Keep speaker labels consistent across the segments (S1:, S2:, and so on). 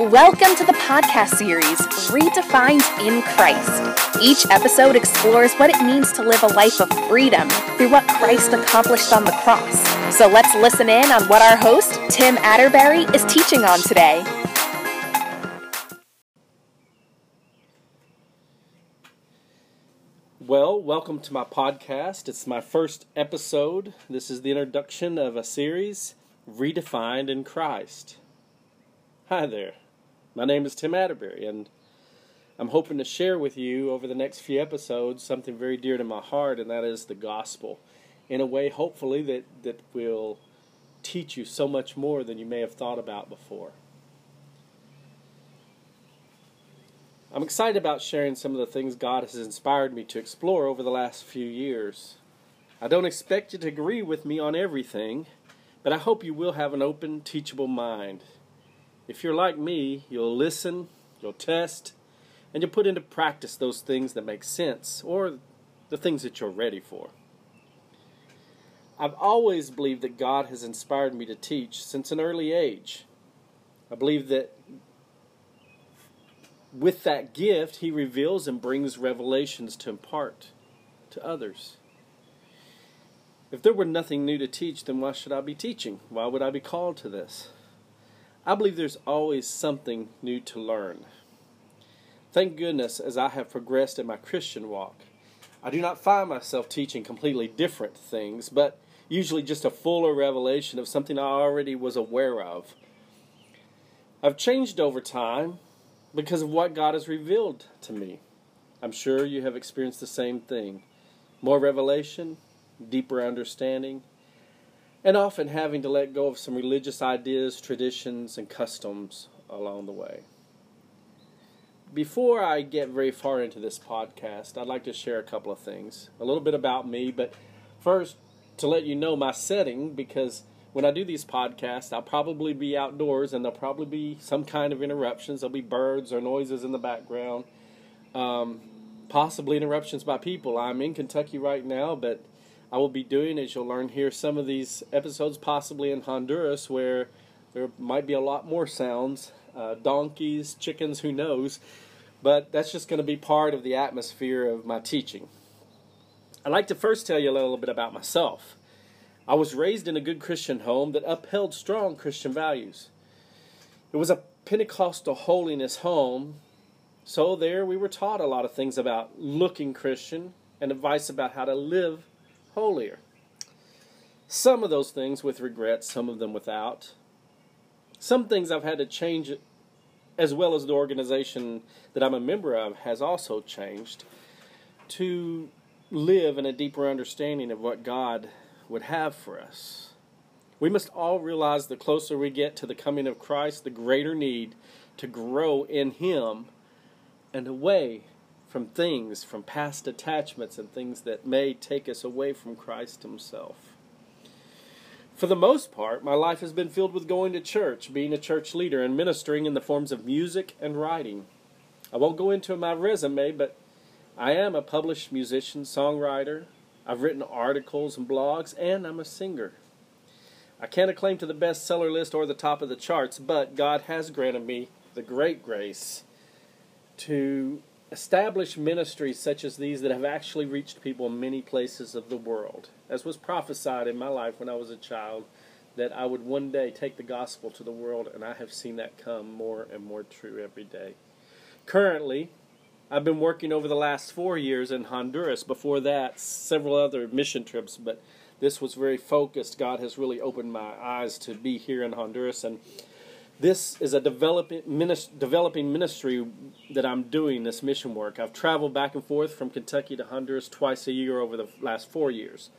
S1: Welcome to the podcast series, Redefined in Christ. Each episode explores what it means to live a life of freedom through what Christ accomplished on the cross. So let's listen in on what our host, Tim Atterbury, is teaching on today.
S2: Well, welcome to my podcast. It's my first episode. This is the introduction of a series, Redefined in Christ. Hi there. My name is Tim Atterbury, and I'm hoping to share with you over the next few episodes something very dear to my heart, and that is the gospel. In a way, hopefully, that, that will teach you so much more than you may have thought about before. I'm excited about sharing some of the things God has inspired me to explore over the last few years. I don't expect you to agree with me on everything, but I hope you will have an open, teachable mind. If you're like me, you'll listen, you'll test, and you'll put into practice those things that make sense or the things that you're ready for. I've always believed that God has inspired me to teach since an early age. I believe that with that gift, He reveals and brings revelations to impart to others. If there were nothing new to teach, then why should I be teaching? Why would I be called to this? I believe there's always something new to learn. Thank goodness, as I have progressed in my Christian walk, I do not find myself teaching completely different things, but usually just a fuller revelation of something I already was aware of. I've changed over time because of what God has revealed to me. I'm sure you have experienced the same thing more revelation, deeper understanding, and often having to let go of some religious ideas, traditions, and customs along the way. Before I get very far into this podcast, I'd like to share a couple of things. A little bit about me, but first, to let you know my setting, because when I do these podcasts, I'll probably be outdoors and there'll probably be some kind of interruptions. There'll be birds or noises in the background, um, possibly interruptions by people. I'm in Kentucky right now, but I will be doing, as you'll learn here, some of these episodes possibly in Honduras where there might be a lot more sounds uh, donkeys, chickens, who knows. But that's just going to be part of the atmosphere of my teaching. I'd like to first tell you a little bit about myself. I was raised in a good Christian home that upheld strong Christian values. It was a Pentecostal holiness home, so there we were taught a lot of things about looking Christian and advice about how to live holier. Some of those things with regret, some of them without. Some things I've had to change, as well as the organization that I'm a member of has also changed to live in a deeper understanding of what God would have for us. We must all realize the closer we get to the coming of Christ, the greater need to grow in Him and away from things, from past attachments and things that may take us away from Christ Himself. For the most part, my life has been filled with going to church, being a church leader, and ministering in the forms of music and writing. I won't go into my resume, but I am a published musician, songwriter. I've written articles and blogs, and I'm a singer. I can't acclaim to the bestseller list or the top of the charts, but God has granted me the great grace to establish ministries such as these that have actually reached people in many places of the world. As was prophesied in my life when I was a child, that I would one day take the gospel to the world, and I have seen that come more and more true every day. Currently, I've been working over the last four years in Honduras. Before that, several other mission trips, but this was very focused. God has really opened my eyes to be here in Honduras, and this is a developing ministry that I'm doing, this mission work. I've traveled back and forth from Kentucky to Honduras twice a year over the last four years.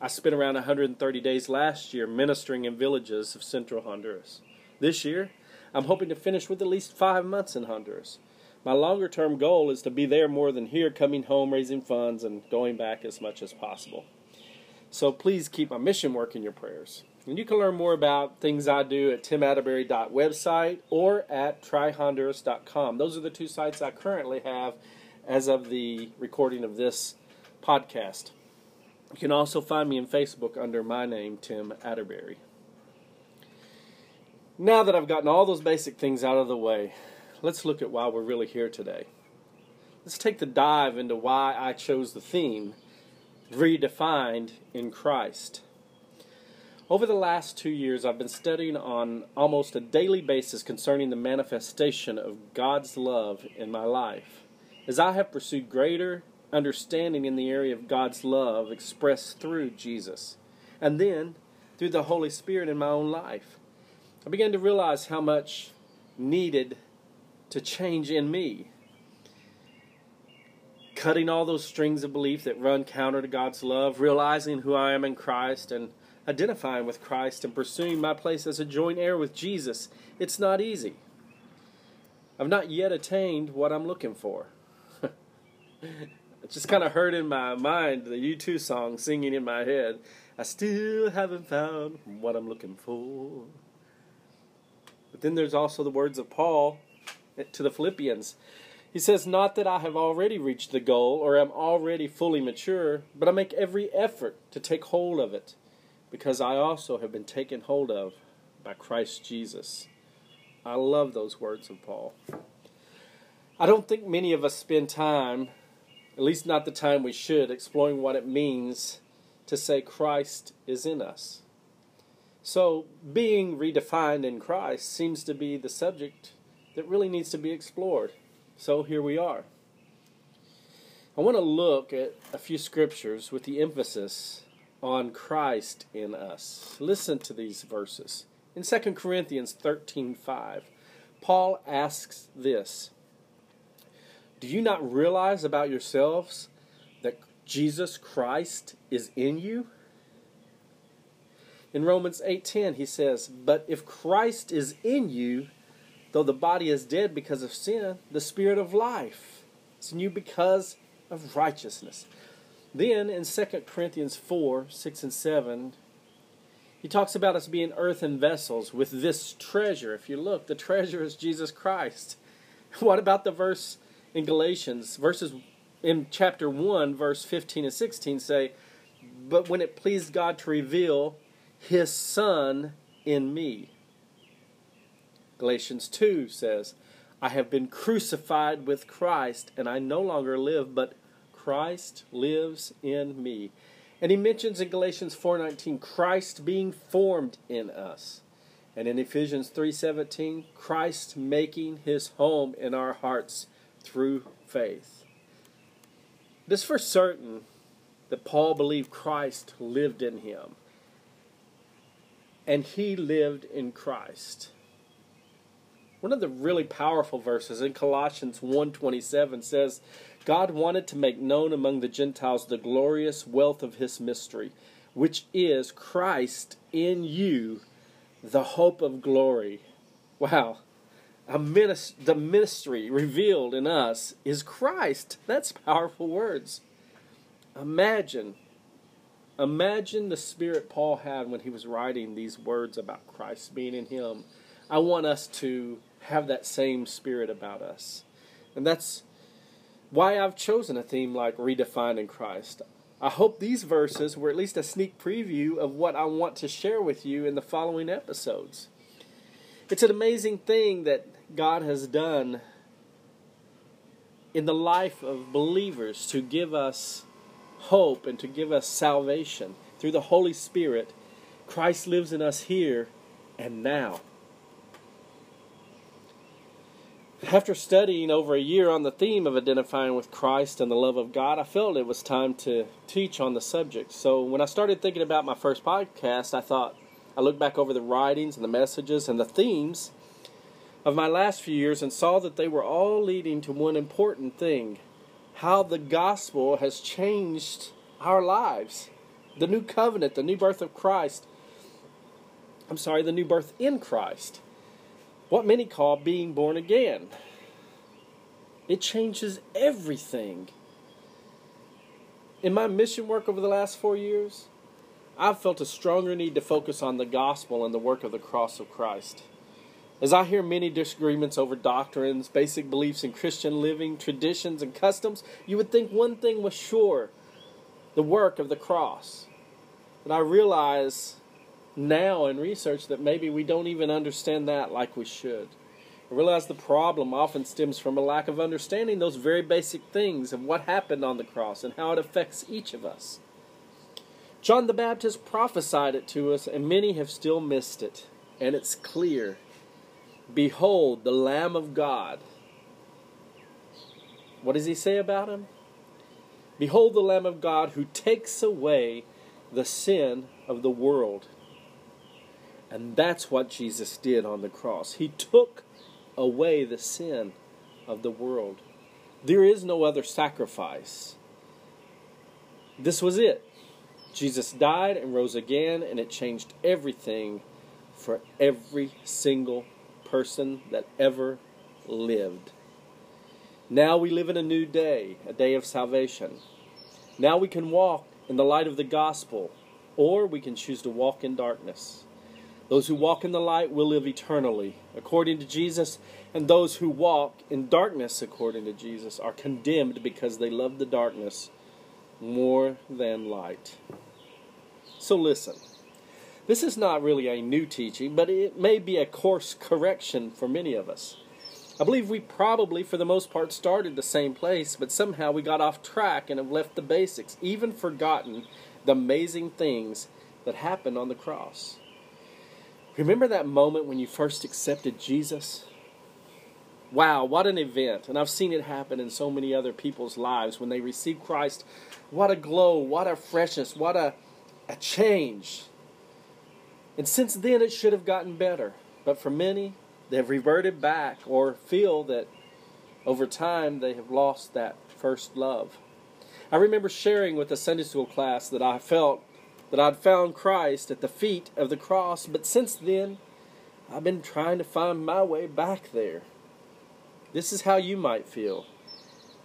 S2: I spent around 130 days last year ministering in villages of central Honduras. This year, I'm hoping to finish with at least five months in Honduras. My longer term goal is to be there more than here, coming home, raising funds, and going back as much as possible. So please keep my mission work in your prayers. And you can learn more about things I do at timatterbury.website or at tryhonduras.com. Those are the two sites I currently have as of the recording of this podcast. You can also find me in Facebook under my name, Tim Atterbury. Now that I've gotten all those basic things out of the way, let's look at why we're really here today. Let's take the dive into why I chose the theme redefined in Christ. Over the last two years, I've been studying on almost a daily basis concerning the manifestation of God's love in my life. As I have pursued greater understanding in the area of God's love expressed through Jesus, and then through the Holy Spirit in my own life, I began to realize how much needed to change in me. Cutting all those strings of belief that run counter to God's love, realizing who I am in Christ, and identifying with Christ and pursuing my place as a joint heir with Jesus, it's not easy. I've not yet attained what I'm looking for. it just kind of heard in my mind the U2 song singing in my head. I still haven't found what I'm looking for. But then there's also the words of Paul to the Philippians. He says, Not that I have already reached the goal or am already fully mature, but I make every effort to take hold of it because I also have been taken hold of by Christ Jesus. I love those words of Paul. I don't think many of us spend time, at least not the time we should, exploring what it means to say Christ is in us. So, being redefined in Christ seems to be the subject that really needs to be explored. So, here we are. I want to look at a few scriptures with the emphasis on Christ in us. Listen to these verses. In 2 Corinthians 13:5, Paul asks this: Do you not realize about yourselves that Jesus Christ is in you? In Romans 8:10 he says, "But if Christ is in you, though the body is dead because of sin, the spirit of life is in you because of righteousness." Then in 2 Corinthians 4 6 and 7, he talks about us being earthen vessels with this treasure. If you look, the treasure is Jesus Christ. What about the verse in Galatians? Verses in chapter 1, verse 15 and 16 say, But when it pleased God to reveal his Son in me. Galatians 2 says, I have been crucified with Christ, and I no longer live, but Christ lives in me. And he mentions in Galatians 4:19 Christ being formed in us. And in Ephesians 3:17 Christ making his home in our hearts through faith. It is for certain that Paul believed Christ lived in him. And he lived in Christ. One of the really powerful verses in Colossians 1:27 says God wanted to make known among the Gentiles the glorious wealth of his mystery, which is Christ in you, the hope of glory. Wow. Minis- the ministry revealed in us is Christ. That's powerful words. Imagine, imagine the spirit Paul had when he was writing these words about Christ being in him. I want us to have that same spirit about us. And that's why I've chosen a theme like Redefined in Christ. I hope these verses were at least a sneak preview of what I want to share with you in the following episodes. It's an amazing thing that God has done in the life of believers to give us hope and to give us salvation through the Holy Spirit. Christ lives in us here and now. After studying over a year on the theme of identifying with Christ and the love of God, I felt it was time to teach on the subject. So when I started thinking about my first podcast, I thought I looked back over the writings and the messages and the themes of my last few years and saw that they were all leading to one important thing how the gospel has changed our lives. The new covenant, the new birth of Christ. I'm sorry, the new birth in Christ what many call being born again. It changes everything. In my mission work over the last four years, I've felt a stronger need to focus on the gospel and the work of the cross of Christ. As I hear many disagreements over doctrines, basic beliefs in Christian living, traditions, and customs, you would think one thing was sure the work of the cross. But I realize now in research that maybe we don't even understand that like we should. I realize the problem often stems from a lack of understanding those very basic things of what happened on the cross and how it affects each of us. John the Baptist prophesied it to us, and many have still missed it. And it's clear Behold, the Lamb of God. What does he say about him? Behold, the Lamb of God who takes away the sin of the world. And that's what Jesus did on the cross. He took away the sin of the world. There is no other sacrifice. This was it. Jesus died and rose again, and it changed everything for every single person that ever lived. Now we live in a new day, a day of salvation. Now we can walk in the light of the gospel, or we can choose to walk in darkness. Those who walk in the light will live eternally, according to Jesus, and those who walk in darkness, according to Jesus, are condemned because they love the darkness more than light. So listen. This is not really a new teaching, but it may be a course correction for many of us. I believe we probably, for the most part, started the same place, but somehow we got off track and have left the basics, even forgotten the amazing things that happened on the cross. Remember that moment when you first accepted Jesus? Wow, what an event. And I've seen it happen in so many other people's lives when they receive Christ. What a glow, what a freshness, what a a change. And since then, it should have gotten better. But for many, they have reverted back or feel that over time they have lost that first love. I remember sharing with a Sunday school class that I felt that I'd found Christ at the feet of the cross, but since then, I've been trying to find my way back there. This is how you might feel.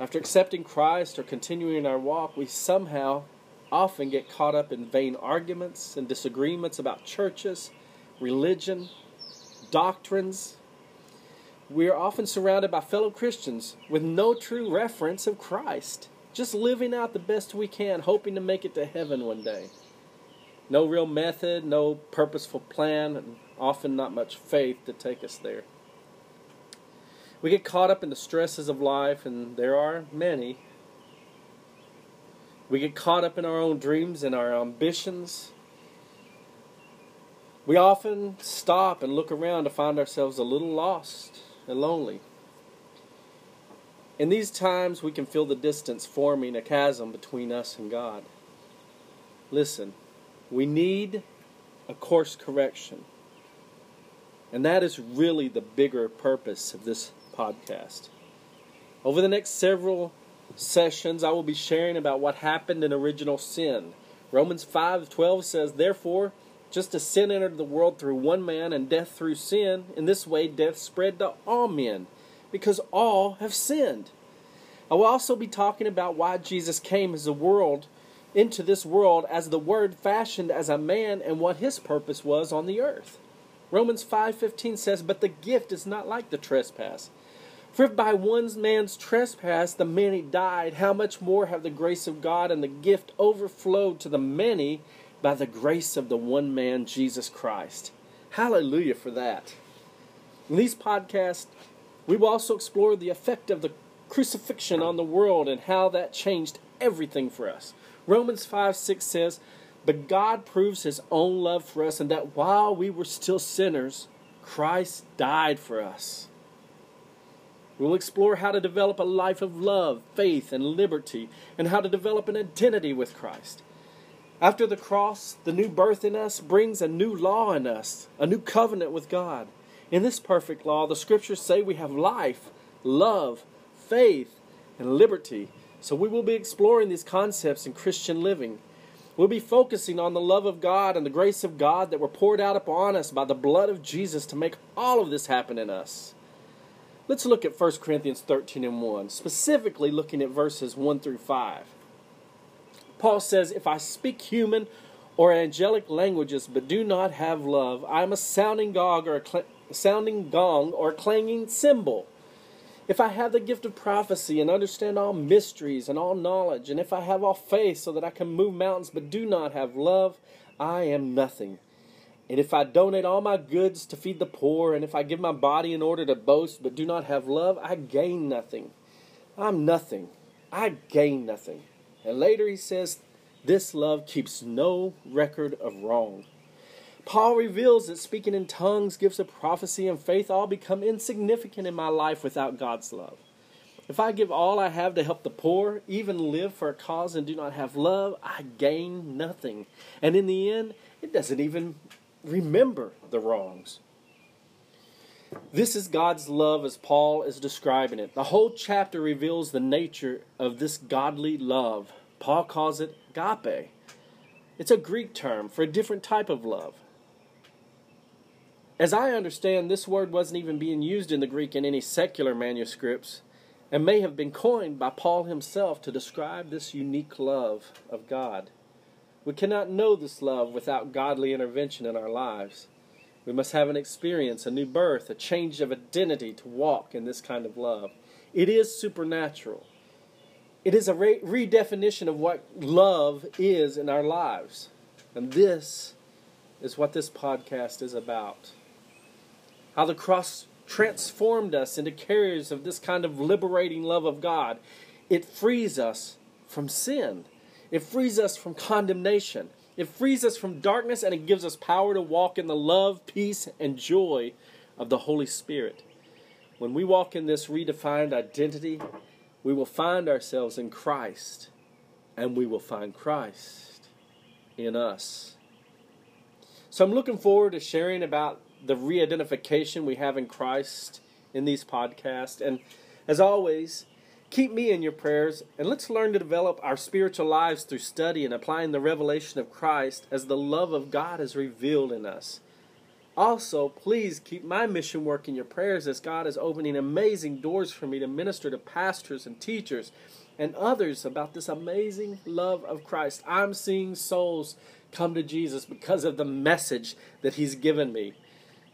S2: After accepting Christ or continuing our walk, we somehow often get caught up in vain arguments and disagreements about churches, religion, doctrines. We are often surrounded by fellow Christians with no true reference of Christ, just living out the best we can, hoping to make it to heaven one day. No real method, no purposeful plan, and often not much faith to take us there. We get caught up in the stresses of life, and there are many we get caught up in our own dreams and our ambitions. We often stop and look around to find ourselves a little lost and lonely. In these times, we can feel the distance forming a chasm between us and God. Listen, we need a course correction. And that is really the bigger purpose of this podcast. Over the next several sessions, I will be sharing about what happened in original sin. Romans 5:12 says, "Therefore, just as sin entered the world through one man and death through sin, in this way death spread to all men, because all have sinned." I will also be talking about why Jesus came as a world into this world as the word fashioned as a man and what his purpose was on the earth. Romans 5:15 says, "But the gift is not like the trespass." For if by one man's trespass the many died, how much more have the grace of God and the gift overflowed to the many by the grace of the one man, Jesus Christ? Hallelujah for that. In these podcasts, we will also explore the effect of the crucifixion on the world and how that changed everything for us. Romans 5 6 says, But God proves his own love for us, and that while we were still sinners, Christ died for us. We'll explore how to develop a life of love, faith, and liberty, and how to develop an identity with Christ. After the cross, the new birth in us brings a new law in us, a new covenant with God. In this perfect law, the scriptures say we have life, love, faith, and liberty. So we will be exploring these concepts in Christian living. We'll be focusing on the love of God and the grace of God that were poured out upon us by the blood of Jesus to make all of this happen in us. Let's look at 1 Corinthians 13 and 1, specifically looking at verses 1 through 5. Paul says, If I speak human or angelic languages but do not have love, I am a sounding gong or a cl- sounding gong or a clanging cymbal. If I have the gift of prophecy and understand all mysteries and all knowledge, and if I have all faith so that I can move mountains but do not have love, I am nothing. And if I donate all my goods to feed the poor, and if I give my body in order to boast but do not have love, I gain nothing. I'm nothing. I gain nothing. And later he says, This love keeps no record of wrong. Paul reveals that speaking in tongues, gifts of prophecy, and faith all become insignificant in my life without God's love. If I give all I have to help the poor, even live for a cause and do not have love, I gain nothing. And in the end, it doesn't even remember the wrongs. This is God's love as Paul is describing it. The whole chapter reveals the nature of this godly love. Paul calls it agape. It's a Greek term for a different type of love. As I understand, this word wasn't even being used in the Greek in any secular manuscripts and may have been coined by Paul himself to describe this unique love of God. We cannot know this love without godly intervention in our lives. We must have an experience, a new birth, a change of identity to walk in this kind of love. It is supernatural. It is a re- redefinition of what love is in our lives. And this is what this podcast is about. How the cross transformed us into carriers of this kind of liberating love of God. It frees us from sin, it frees us from condemnation, it frees us from darkness, and it gives us power to walk in the love, peace, and joy of the Holy Spirit. When we walk in this redefined identity, we will find ourselves in Christ, and we will find Christ in us. So I'm looking forward to sharing about the re identification we have in Christ in these podcasts. And as always, keep me in your prayers and let's learn to develop our spiritual lives through study and applying the revelation of Christ as the love of God is revealed in us. Also, please keep my mission work in your prayers as God is opening amazing doors for me to minister to pastors and teachers and others about this amazing love of Christ. I'm seeing souls come to Jesus because of the message that He's given me.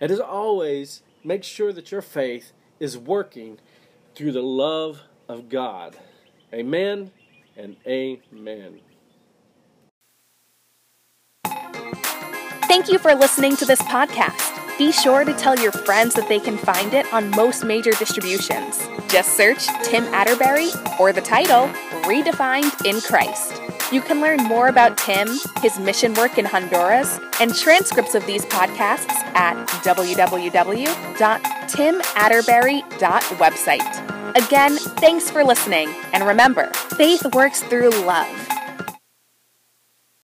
S2: And as always, make sure that your faith is working through the love of God. Amen and amen.
S1: Thank you for listening to this podcast. Be sure to tell your friends that they can find it on most major distributions. Just search Tim Atterbury or the title Redefined in Christ. You can learn more about Tim, his mission work in Honduras, and transcripts of these podcasts at www.timatterbury.website. Again, thanks for listening, and remember, faith works through love.